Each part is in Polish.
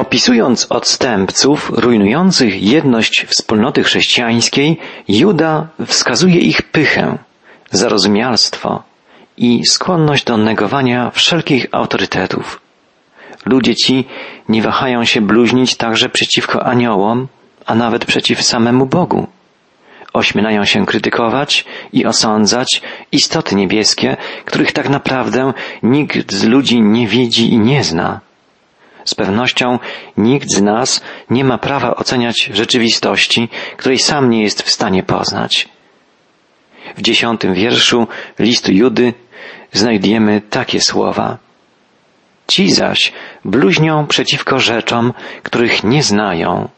Opisując odstępców rujnujących jedność wspólnoty chrześcijańskiej, Juda wskazuje ich pychę, zarozumialstwo i skłonność do negowania wszelkich autorytetów. Ludzie ci nie wahają się bluźnić także przeciwko aniołom, a nawet przeciw samemu Bogu. Ośmielają się krytykować i osądzać istoty niebieskie, których tak naprawdę nikt z ludzi nie widzi i nie zna. Z pewnością nikt z nas nie ma prawa oceniać rzeczywistości, której sam nie jest w stanie poznać. W dziesiątym wierszu listu Judy znajdujemy takie słowa. Ci zaś bluźnią przeciwko rzeczom, których nie znają.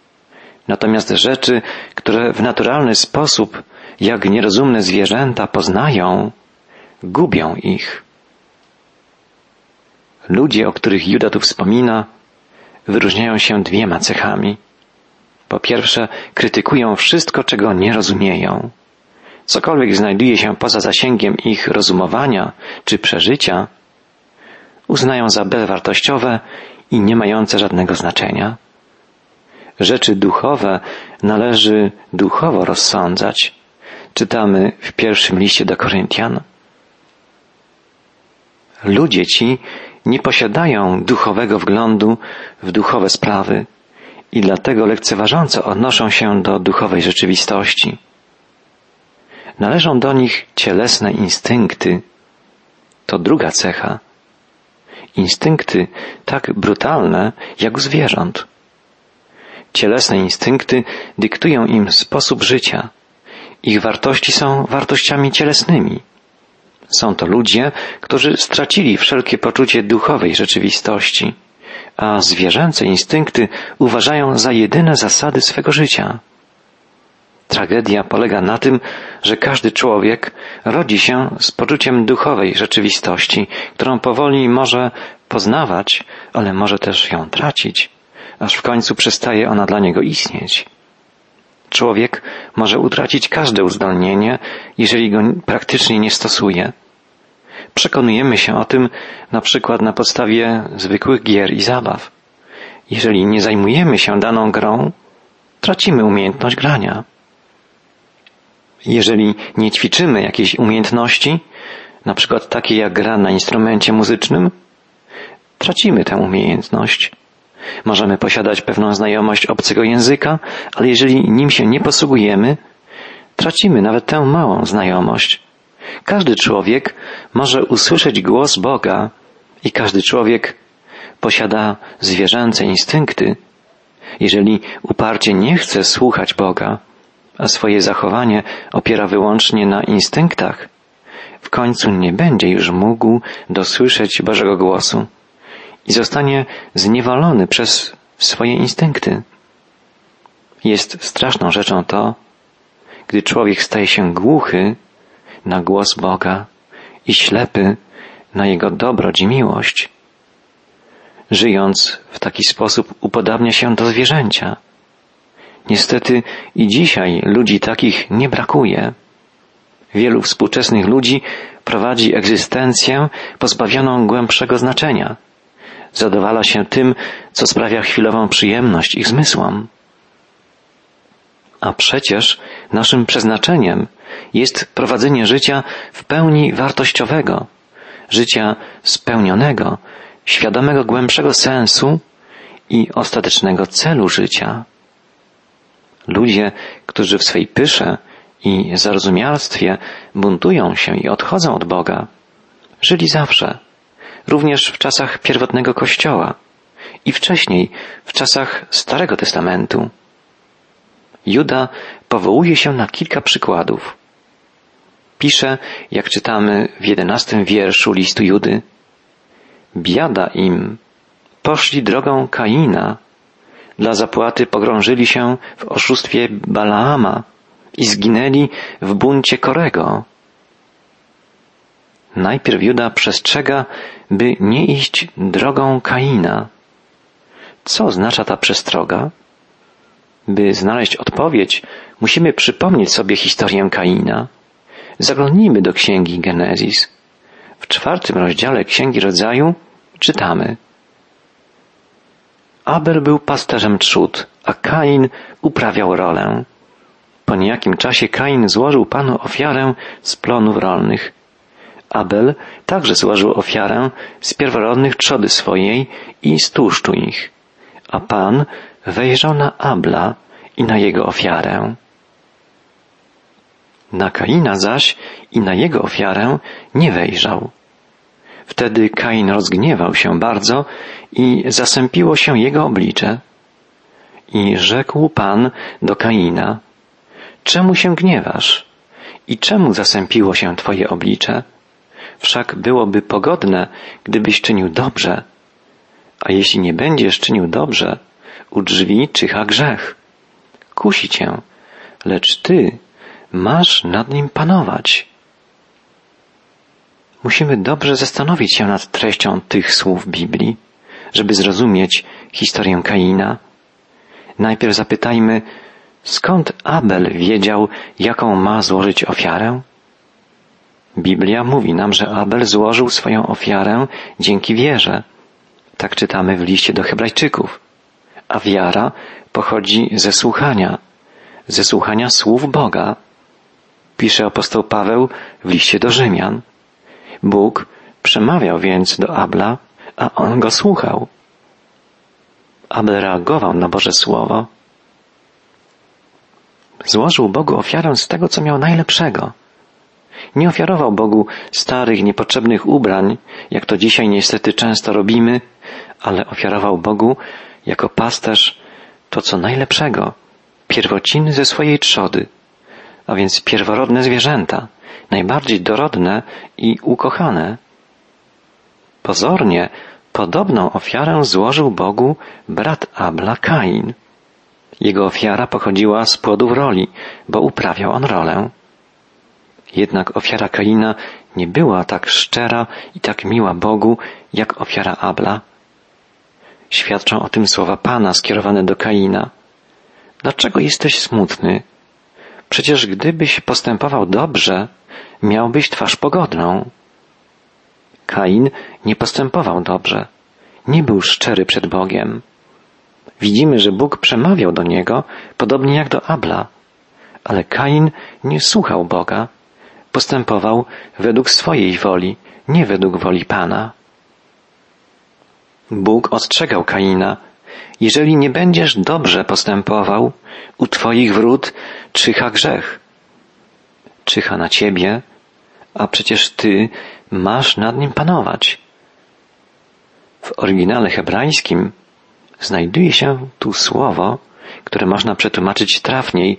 Natomiast rzeczy, które w naturalny sposób, jak nierozumne zwierzęta poznają, gubią ich. Ludzie, o których Juda tu wspomina, wyróżniają się dwiema cechami. Po pierwsze, krytykują wszystko, czego nie rozumieją. Cokolwiek znajduje się poza zasięgiem ich rozumowania czy przeżycia, uznają za bezwartościowe i nie mające żadnego znaczenia. Rzeczy duchowe należy duchowo rozsądzać. Czytamy w pierwszym liście do Koryntian. Ludzie ci nie posiadają duchowego wglądu w duchowe sprawy i dlatego lekceważąco odnoszą się do duchowej rzeczywistości. Należą do nich cielesne instynkty. To druga cecha. Instynkty tak brutalne jak u zwierząt. Cielesne instynkty dyktują im sposób życia. Ich wartości są wartościami cielesnymi. Są to ludzie, którzy stracili wszelkie poczucie duchowej rzeczywistości, a zwierzęce instynkty uważają za jedyne zasady swego życia. Tragedia polega na tym, że każdy człowiek rodzi się z poczuciem duchowej rzeczywistości, którą powoli może poznawać, ale może też ją tracić, aż w końcu przestaje ona dla niego istnieć. Człowiek może utracić każde uzdolnienie, jeżeli go praktycznie nie stosuje. Przekonujemy się o tym na przykład na podstawie zwykłych gier i zabaw. Jeżeli nie zajmujemy się daną grą, tracimy umiejętność grania. Jeżeli nie ćwiczymy jakiejś umiejętności, na przykład takiej jak gra na instrumencie muzycznym, tracimy tę umiejętność. Możemy posiadać pewną znajomość obcego języka, ale jeżeli nim się nie posługujemy, tracimy nawet tę małą znajomość. Każdy człowiek może usłyszeć głos Boga i każdy człowiek posiada zwierzęce instynkty. Jeżeli uparcie nie chce słuchać Boga, a swoje zachowanie opiera wyłącznie na instynktach, w końcu nie będzie już mógł dosłyszeć Bożego głosu i zostanie zniewolony przez swoje instynkty. Jest straszną rzeczą to, gdy człowiek staje się głuchy na głos Boga i ślepy na Jego dobroć i miłość. Żyjąc w taki sposób upodabnia się do zwierzęcia. Niestety i dzisiaj ludzi takich nie brakuje. Wielu współczesnych ludzi prowadzi egzystencję pozbawioną głębszego znaczenia. Zadowala się tym, co sprawia chwilową przyjemność ich zmysłom. A przecież naszym przeznaczeniem jest prowadzenie życia w pełni wartościowego, życia spełnionego, świadomego głębszego sensu i ostatecznego celu życia. Ludzie, którzy w swej pysze i zarozumialstwie buntują się i odchodzą od Boga, żyli zawsze, również w czasach pierwotnego Kościoła i wcześniej w czasach Starego Testamentu. Juda powołuje się na kilka przykładów. Pisze, jak czytamy w jedenastym wierszu listu Judy, Biada im, poszli drogą Kaina, dla zapłaty pogrążyli się w oszustwie Balaama i zginęli w buncie Korego. Najpierw Juda przestrzega, by nie iść drogą Kaina. Co oznacza ta przestroga? By znaleźć odpowiedź, musimy przypomnieć sobie historię Kaina. Zaglądnijmy do księgi Genezis. W czwartym rozdziale księgi rodzaju czytamy. Abel był pasterzem trzód, a Kain uprawiał rolę. Po niejakim czasie Kain złożył Panu ofiarę z plonów rolnych. Abel także złożył ofiarę z pierworodnych trzody swojej i z tłuszczu ich. A Pan wejrzał na Abla i na jego ofiarę. Na Kaina zaś i na jego ofiarę nie wejrzał. Wtedy Kain rozgniewał się bardzo i zasępiło się jego oblicze. I rzekł Pan do Kaina, czemu się gniewasz? I czemu zasępiło się Twoje oblicze? Wszak byłoby pogodne, gdybyś czynił dobrze. A jeśli nie będziesz czynił dobrze, u drzwi czyha grzech. Kusi cię, lecz ty masz nad nim panować. Musimy dobrze zastanowić się nad treścią tych słów Biblii, żeby zrozumieć historię Kaina. Najpierw zapytajmy, skąd Abel wiedział, jaką ma złożyć ofiarę? Biblia mówi nam, że Abel złożył swoją ofiarę dzięki wierze. Tak czytamy w liście do Hebrajczyków. A wiara pochodzi ze słuchania, ze słuchania słów Boga. Pisze apostoł Paweł w liście do Rzymian. Bóg przemawiał więc do Abla, a on go słuchał. Abel reagował na Boże Słowo. Złożył Bogu ofiarę z tego, co miał najlepszego. Nie ofiarował Bogu starych, niepotrzebnych ubrań, jak to dzisiaj niestety często robimy, ale ofiarował Bogu jako pasterz to, co najlepszego, pierwociny ze swojej trzody, a więc pierworodne zwierzęta, najbardziej dorodne i ukochane. Pozornie podobną ofiarę złożył Bogu brat Abla Kain. Jego ofiara pochodziła z płodów roli, bo uprawiał on rolę. Jednak ofiara Kaina nie była tak szczera i tak miła Bogu, jak ofiara Abla. Świadczą o tym słowa Pana skierowane do Kaina. Dlaczego jesteś smutny? Przecież gdybyś postępował dobrze, miałbyś twarz pogodną. Kain nie postępował dobrze. Nie był szczery przed Bogiem. Widzimy, że Bóg przemawiał do niego, podobnie jak do Abla. Ale Kain nie słuchał Boga. Postępował według swojej woli, nie według woli Pana. Bóg ostrzegał Kaina, jeżeli nie będziesz dobrze postępował, u Twoich wrót czyha grzech. Czyha na Ciebie, a przecież Ty masz nad nim panować. W oryginale hebrajskim znajduje się tu słowo, które można przetłumaczyć trafniej.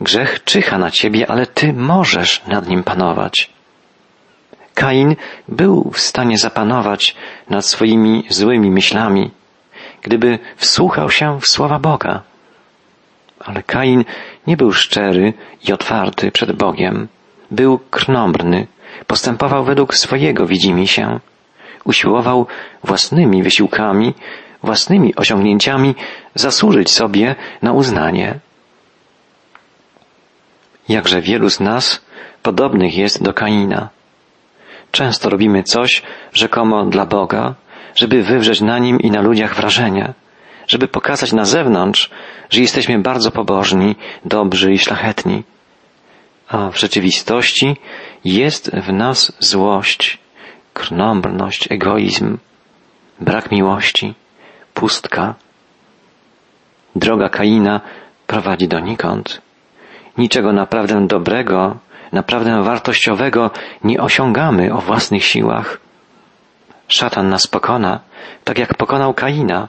Grzech czyha na Ciebie, ale Ty możesz nad nim panować. Kain był w stanie zapanować nad swoimi złymi myślami, gdyby wsłuchał się w słowa Boga. Ale Kain nie był szczery i otwarty przed Bogiem. Był krnąbrny, postępował według swojego widzimy się. Usiłował własnymi wysiłkami, własnymi osiągnięciami zasłużyć sobie na uznanie. Jakże wielu z nas podobnych jest do Kaina. Często robimy coś rzekomo dla Boga, żeby wywrzeć na nim i na ludziach wrażenie, żeby pokazać na zewnątrz, że jesteśmy bardzo pobożni, dobrzy i szlachetni. A w rzeczywistości jest w nas złość, krnąbrność, egoizm, brak miłości, pustka. Droga Kaina prowadzi donikąd. Niczego naprawdę dobrego naprawdę wartościowego nie osiągamy o własnych siłach. Szatan nas pokona, tak jak pokonał Kaina,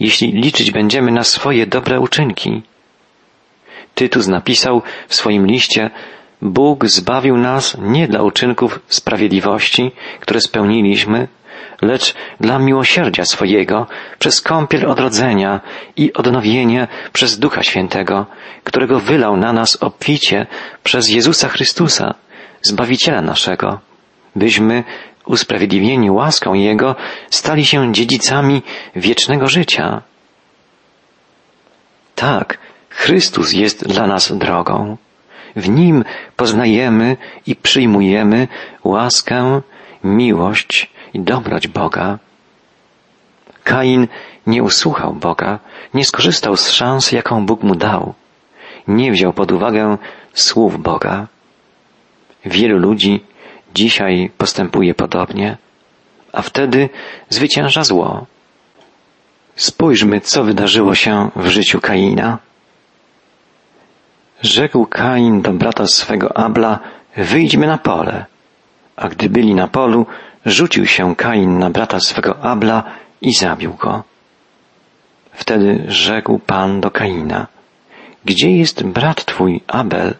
jeśli liczyć będziemy na swoje dobre uczynki. Tytus napisał w swoim liście, Bóg zbawił nas nie dla uczynków sprawiedliwości, które spełniliśmy, lecz dla miłosierdzia swojego, przez kąpiel odrodzenia i odnowienie przez Ducha Świętego, którego wylał na nas obficie przez Jezusa Chrystusa, Zbawiciela naszego, byśmy usprawiedliwieni łaską Jego stali się dziedzicami wiecznego życia. Tak, Chrystus jest dla nas drogą. W Nim poznajemy i przyjmujemy łaskę, miłość i dobroć Boga. Kain nie usłuchał Boga, nie skorzystał z szans, jaką Bóg mu dał. Nie wziął pod uwagę słów Boga. Wielu ludzi dzisiaj postępuje podobnie, a wtedy zwycięża zło. Spójrzmy, co wydarzyło się w życiu Kaina. Rzekł Kain do brata swego Abla, wyjdźmy na pole. A gdy byli na polu, rzucił się Kain na brata swego Abla i zabił go. Wtedy rzekł Pan do Kaina, gdzie jest brat twój Abel?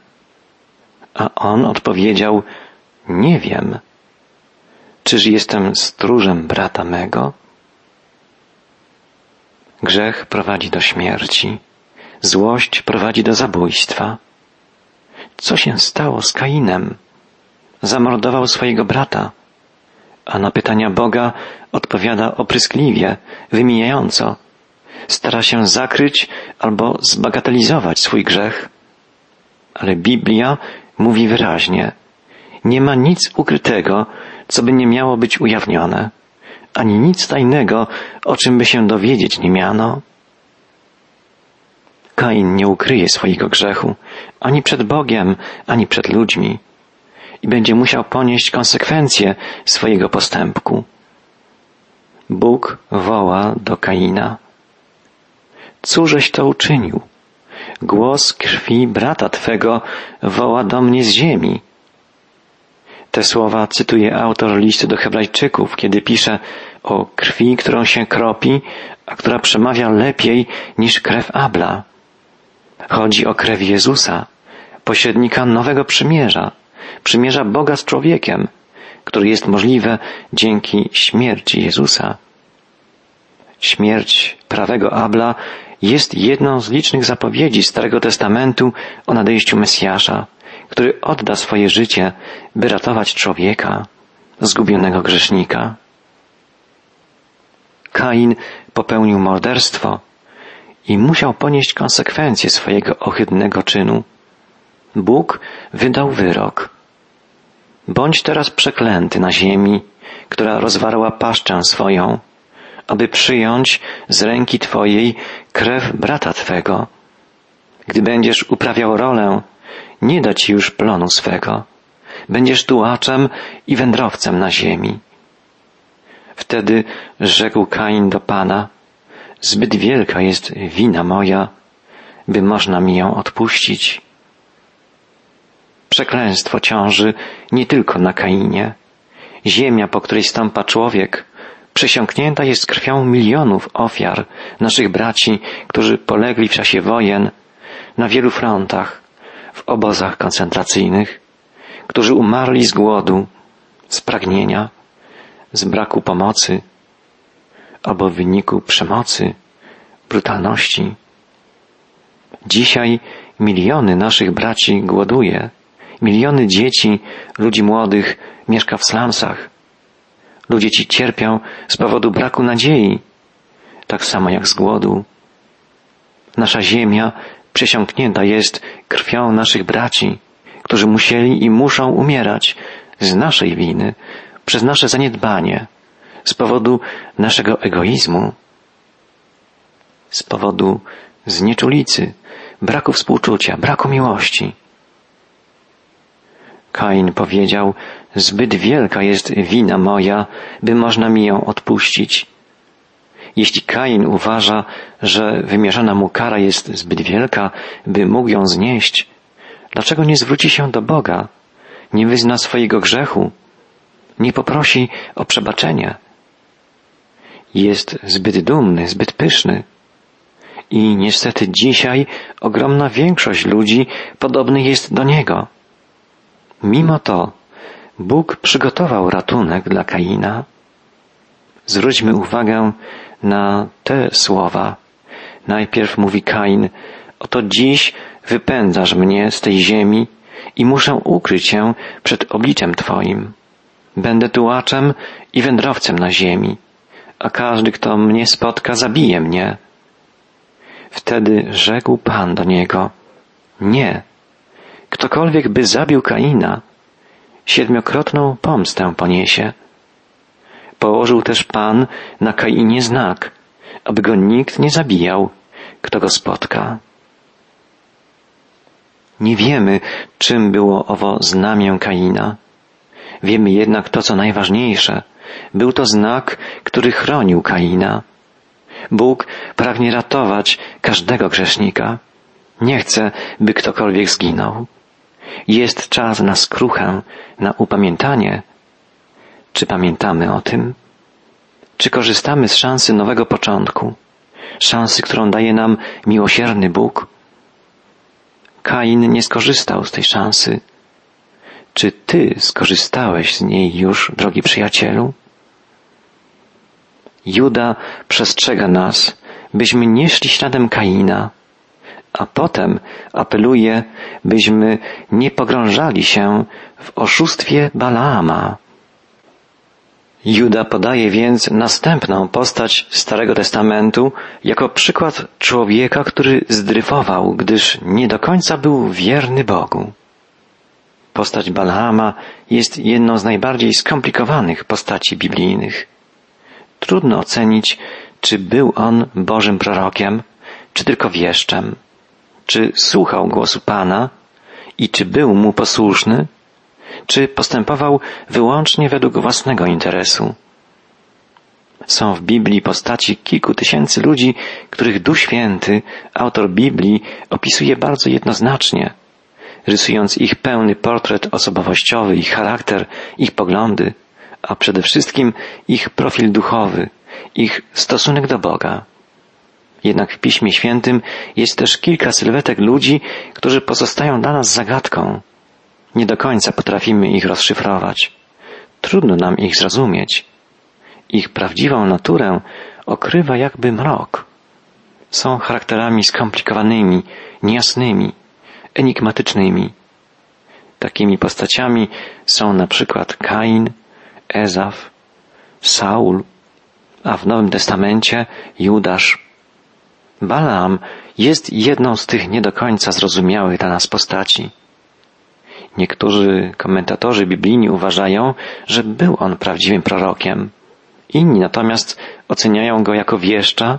A on odpowiedział, nie wiem. Czyż jestem stróżem brata mego? Grzech prowadzi do śmierci, złość prowadzi do zabójstwa. Co się stało z Kainem? Zamordował swojego brata, a na pytania Boga odpowiada opryskliwie, wymijająco. Stara się zakryć albo zbagatelizować swój grzech. Ale Biblia mówi wyraźnie, nie ma nic ukrytego, co by nie miało być ujawnione, ani nic tajnego, o czym by się dowiedzieć nie miano. Kain nie ukryje swojego grzechu ani przed Bogiem, ani przed ludźmi i będzie musiał ponieść konsekwencje swojego postępku. Bóg woła do Kaina. Cóżeś to uczynił? Głos krwi brata Twego woła do mnie z ziemi. Te słowa cytuje autor listu do Hebrajczyków, kiedy pisze o krwi, którą się kropi, a która przemawia lepiej niż krew Abla. Chodzi o krew Jezusa, pośrednika nowego przymierza, przymierza Boga z człowiekiem, który jest możliwe dzięki śmierci Jezusa. Śmierć prawego Abla jest jedną z licznych zapowiedzi Starego Testamentu o nadejściu Mesjasza, który odda swoje życie, by ratować człowieka, zgubionego grzesznika. Kain popełnił morderstwo i musiał ponieść konsekwencje swojego ohydnego czynu. Bóg wydał wyrok. Bądź teraz przeklęty na ziemi, która rozwarła paszczę swoją, aby przyjąć z ręki Twojej krew brata Twego. Gdy będziesz uprawiał rolę, nie da Ci już plonu swego. Będziesz tułaczem i wędrowcem na ziemi. Wtedy rzekł Kain do Pana, zbyt wielka jest wina moja, by można mi ją odpuścić. Przekleństwo ciąży nie tylko na Kainie. Ziemia, po której stąpa człowiek, przesiąknięta jest krwią milionów ofiar naszych braci, którzy polegli w czasie wojen na wielu frontach, w obozach koncentracyjnych, którzy umarli z głodu, z pragnienia, z braku pomocy albo w wyniku przemocy, brutalności. Dzisiaj miliony naszych braci głoduje, miliony dzieci, ludzi młodych mieszka w slumsach. Ludzie ci cierpią z powodu braku nadziei, tak samo jak z głodu. Nasza ziemia przesiąknięta jest krwią naszych braci, którzy musieli i muszą umierać z naszej winy, przez nasze zaniedbanie, z powodu naszego egoizmu, z powodu znieczulicy, braku współczucia, braku miłości. Kain powiedział, zbyt wielka jest wina moja, by można mi ją odpuścić. Jeśli Kain uważa, że wymierzona mu kara jest zbyt wielka, by mógł ją znieść, dlaczego nie zwróci się do Boga, nie wyzna swojego grzechu, nie poprosi o przebaczenie? Jest zbyt dumny, zbyt pyszny. I niestety dzisiaj ogromna większość ludzi podobnych jest do niego. Mimo to Bóg przygotował ratunek dla Kaina. Zwróćmy uwagę na te słowa. Najpierw mówi Kain, oto dziś wypędzasz mnie z tej ziemi i muszę ukryć się przed obliczem Twoim. Będę tułaczem i wędrowcem na ziemi, a każdy, kto mnie spotka, zabije mnie. Wtedy rzekł Pan do niego, nie, ktokolwiek by zabił Kaina, siedmiokrotną pomstę poniesie. Położył też Pan na Kainie znak, aby go nikt nie zabijał, kto go spotka. Nie wiemy, czym było owo znamię Kaina. Wiemy jednak to, co najważniejsze. Był to znak, który chronił Kaina. Bóg pragnie ratować każdego grzesznika. Nie chce, by ktokolwiek zginął. Jest czas na skruchę, na upamiętanie. Czy pamiętamy o tym? Czy korzystamy z szansy nowego początku? Szansy, którą daje nam miłosierny Bóg? Kain nie skorzystał z tej szansy. Czy ty skorzystałeś z niej już, drogi przyjacielu? Juda przestrzega nas, byśmy nie szli śladem Kaina, a potem apeluje, byśmy nie pogrążali się w oszustwie Balaama. Juda podaje więc następną postać Starego Testamentu jako przykład człowieka, który zdryfował, gdyż nie do końca był wierny Bogu. Postać Balaama jest jedną z najbardziej skomplikowanych postaci biblijnych. Trudno ocenić, czy był on Bożym prorokiem, czy tylko wieszczem, czy słuchał głosu Pana i czy był mu posłuszny, czy postępował wyłącznie według własnego interesu. Są w Biblii postaci kilku tysięcy ludzi, których Duch Święty, autor Biblii, opisuje bardzo jednoznacznie, rysując ich pełny portret osobowościowy, ich charakter, ich poglądy, a przede wszystkim ich profil duchowy, ich stosunek do Boga. Jednak w Piśmie Świętym jest też kilka sylwetek ludzi, którzy pozostają dla nas zagadką. Nie do końca potrafimy ich rozszyfrować. Trudno nam ich zrozumieć. Ich prawdziwą naturę okrywa jakby mrok. Są charakterami skomplikowanymi, niejasnymi, enigmatycznymi. Takimi postaciami są na przykład Kain, Ezaf, Saul, a w Nowym Testamencie Judasz. Balaam jest jedną z tych nie do końca zrozumiałych dla nas postaci. Niektórzy komentatorzy biblijni uważają, że był on prawdziwym prorokiem. Inni natomiast oceniają go jako wieszcza,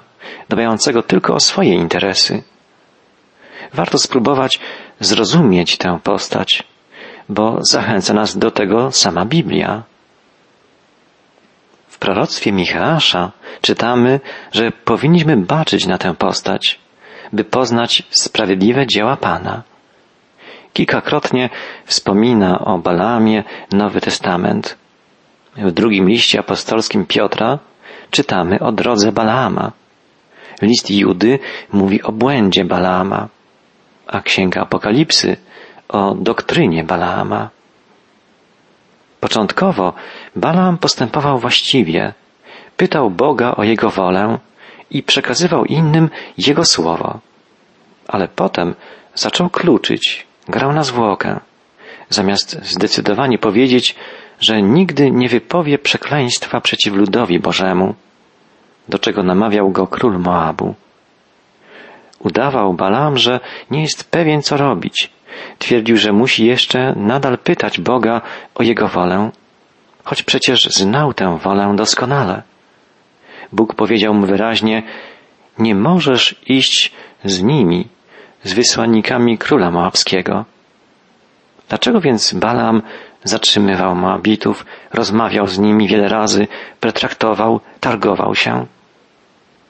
dbającego tylko o swoje interesy. Warto spróbować zrozumieć tę postać, bo zachęca nas do tego sama Biblia. W proroctwie Micheasza czytamy, że powinniśmy baczyć na tę postać, by poznać sprawiedliwe dzieła Pana. Kilkakrotnie wspomina o Balaamie Nowy Testament. W drugim liście apostolskim Piotra czytamy o drodze Balaama. List Judy mówi o błędzie Balaama, a Księga Apokalipsy o doktrynie Balaama. Początkowo Balaam postępował właściwie, pytał Boga o jego wolę i przekazywał innym jego słowo. Ale potem zaczął kluczyć, grał na zwłokę, zamiast zdecydowanie powiedzieć, że nigdy nie wypowie przekleństwa przeciw ludowi Bożemu, do czego namawiał go król Moabu. Udawał Balaam, że nie jest pewien, co robić. Twierdził, że musi jeszcze nadal pytać Boga o jego wolę, choć przecież znał tę wolę doskonale. Bóg powiedział mu wyraźnie, nie możesz iść z nimi, z wysłannikami króla Moabskiego. Dlaczego więc Balaam zatrzymywał Moabitów, rozmawiał z nimi wiele razy, pretraktował, targował się?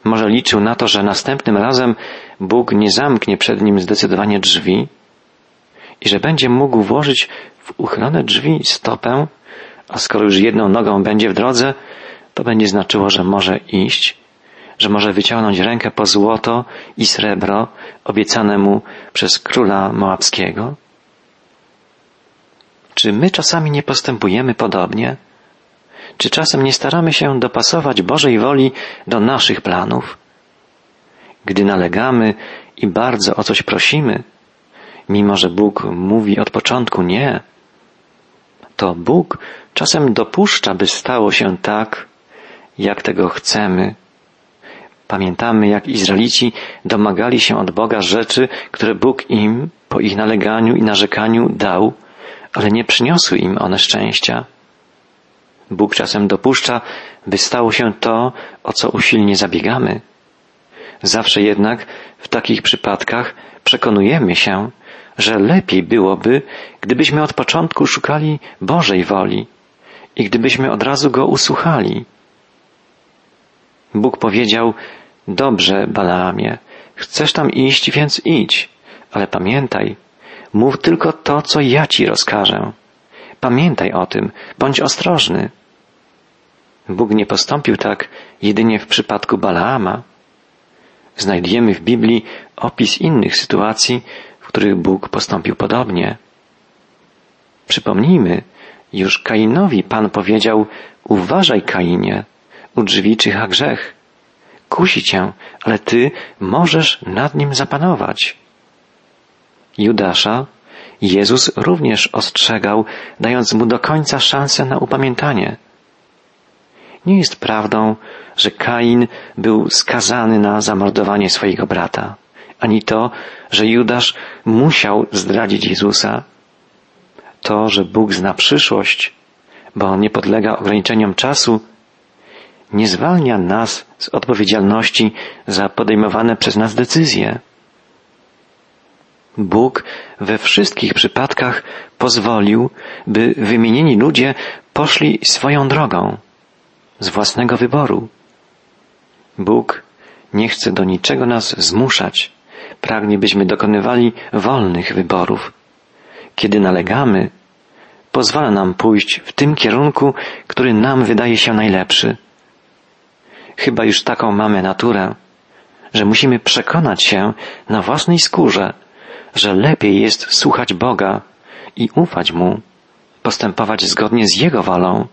Może liczył na to, że następnym razem Bóg nie zamknie przed nim zdecydowanie drzwi i że będzie mógł włożyć w uchylone drzwi stopę, a skoro już jedną nogą będzie w drodze, to będzie znaczyło, że może iść, że może wyciągnąć rękę po złoto i srebro obiecane mu przez króla moabskiego? Czy my czasami nie postępujemy podobnie? Czy czasem nie staramy się dopasować Bożej woli do naszych planów? Gdy nalegamy i bardzo o coś prosimy, mimo że Bóg mówi od początku nie, to Bóg czasem dopuszcza, by stało się tak, jak tego chcemy. Pamiętamy, jak Izraelici domagali się od Boga rzeczy, które Bóg im, po ich naleganiu i narzekaniu, dał, ale nie przyniosły im one szczęścia. Bóg czasem dopuszcza, by stało się to, o co usilnie zabiegamy. Zawsze jednak w takich przypadkach przekonujemy się, że lepiej byłoby, gdybyśmy od początku szukali Bożej woli i gdybyśmy od razu go usłuchali. Bóg powiedział, dobrze, Balaamie, chcesz tam iść, więc idź, ale pamiętaj, mów tylko to, co ja ci rozkażę. Pamiętaj o tym, bądź ostrożny. Bóg nie postąpił tak jedynie w przypadku Balaama. Znajdujemy w Biblii opis innych sytuacji, w których Bóg postąpił podobnie. Przypomnijmy, już Kainowi Pan powiedział, uważaj Kainie, u drzwi czyha grzech. Kusi cię, ale ty możesz nad nim zapanować. Judasza Jezus również ostrzegał, dając mu do końca szansę na upamiętanie. Nie jest prawdą, że Kain był skazany na zamordowanie swojego brata, ani to, że Judasz musiał zdradzić Jezusa. To, że Bóg zna przyszłość, bo nie podlega ograniczeniom czasu, nie zwalnia nas z odpowiedzialności za podejmowane przez nas decyzje. Bóg we wszystkich przypadkach pozwolił, by wymienieni ludzie poszli swoją drogą, z własnego wyboru. Bóg nie chce do niczego nas zmuszać, pragnie, byśmy dokonywali wolnych wyborów. Kiedy nalegamy, pozwala nam pójść w tym kierunku, który nam wydaje się najlepszy. Chyba już taką mamy naturę, że musimy przekonać się na własnej skórze, że lepiej jest słuchać Boga i ufać Mu, postępować zgodnie z Jego wolą,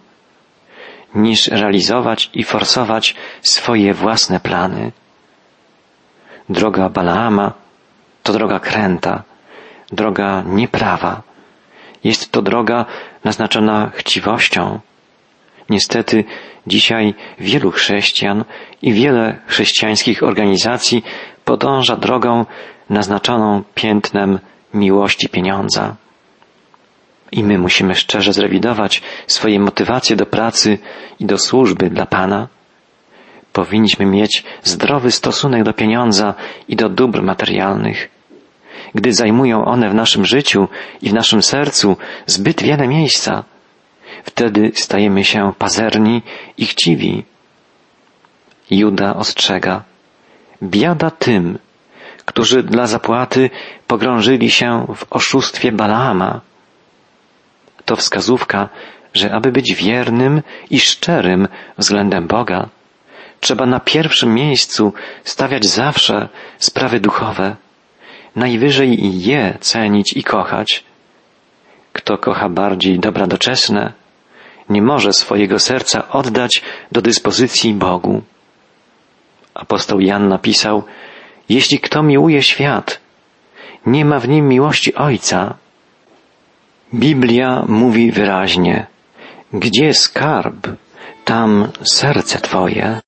niż realizować i forsować swoje własne plany. Droga Balaama to droga kręta, droga nieprawa. Jest to droga naznaczona chciwością. Niestety dzisiaj wielu chrześcijan i wiele chrześcijańskich organizacji podąża drogą naznaczoną piętnem miłości pieniądza. I my musimy szczerze zrewidować swoje motywacje do pracy i do służby dla Pana. Powinniśmy mieć zdrowy stosunek do pieniądza i do dóbr materialnych. Gdy zajmują one w naszym życiu i w naszym sercu zbyt wiele miejsca, wtedy stajemy się pazerni i chciwi. Juda ostrzega, biada tym, którzy dla zapłaty pogrążyli się w oszustwie Balaama. To wskazówka, że aby być wiernym i szczerym względem Boga, trzeba na pierwszym miejscu stawiać zawsze sprawy duchowe, najwyżej je cenić i kochać. Kto kocha bardziej dobra doczesne, nie może swojego serca oddać do dyspozycji Bogu. Apostoł Jan napisał, jeśli kto miłuje świat, nie ma w nim miłości Ojca. Biblia mówi wyraźnie, gdzie skarb, tam serce Twoje.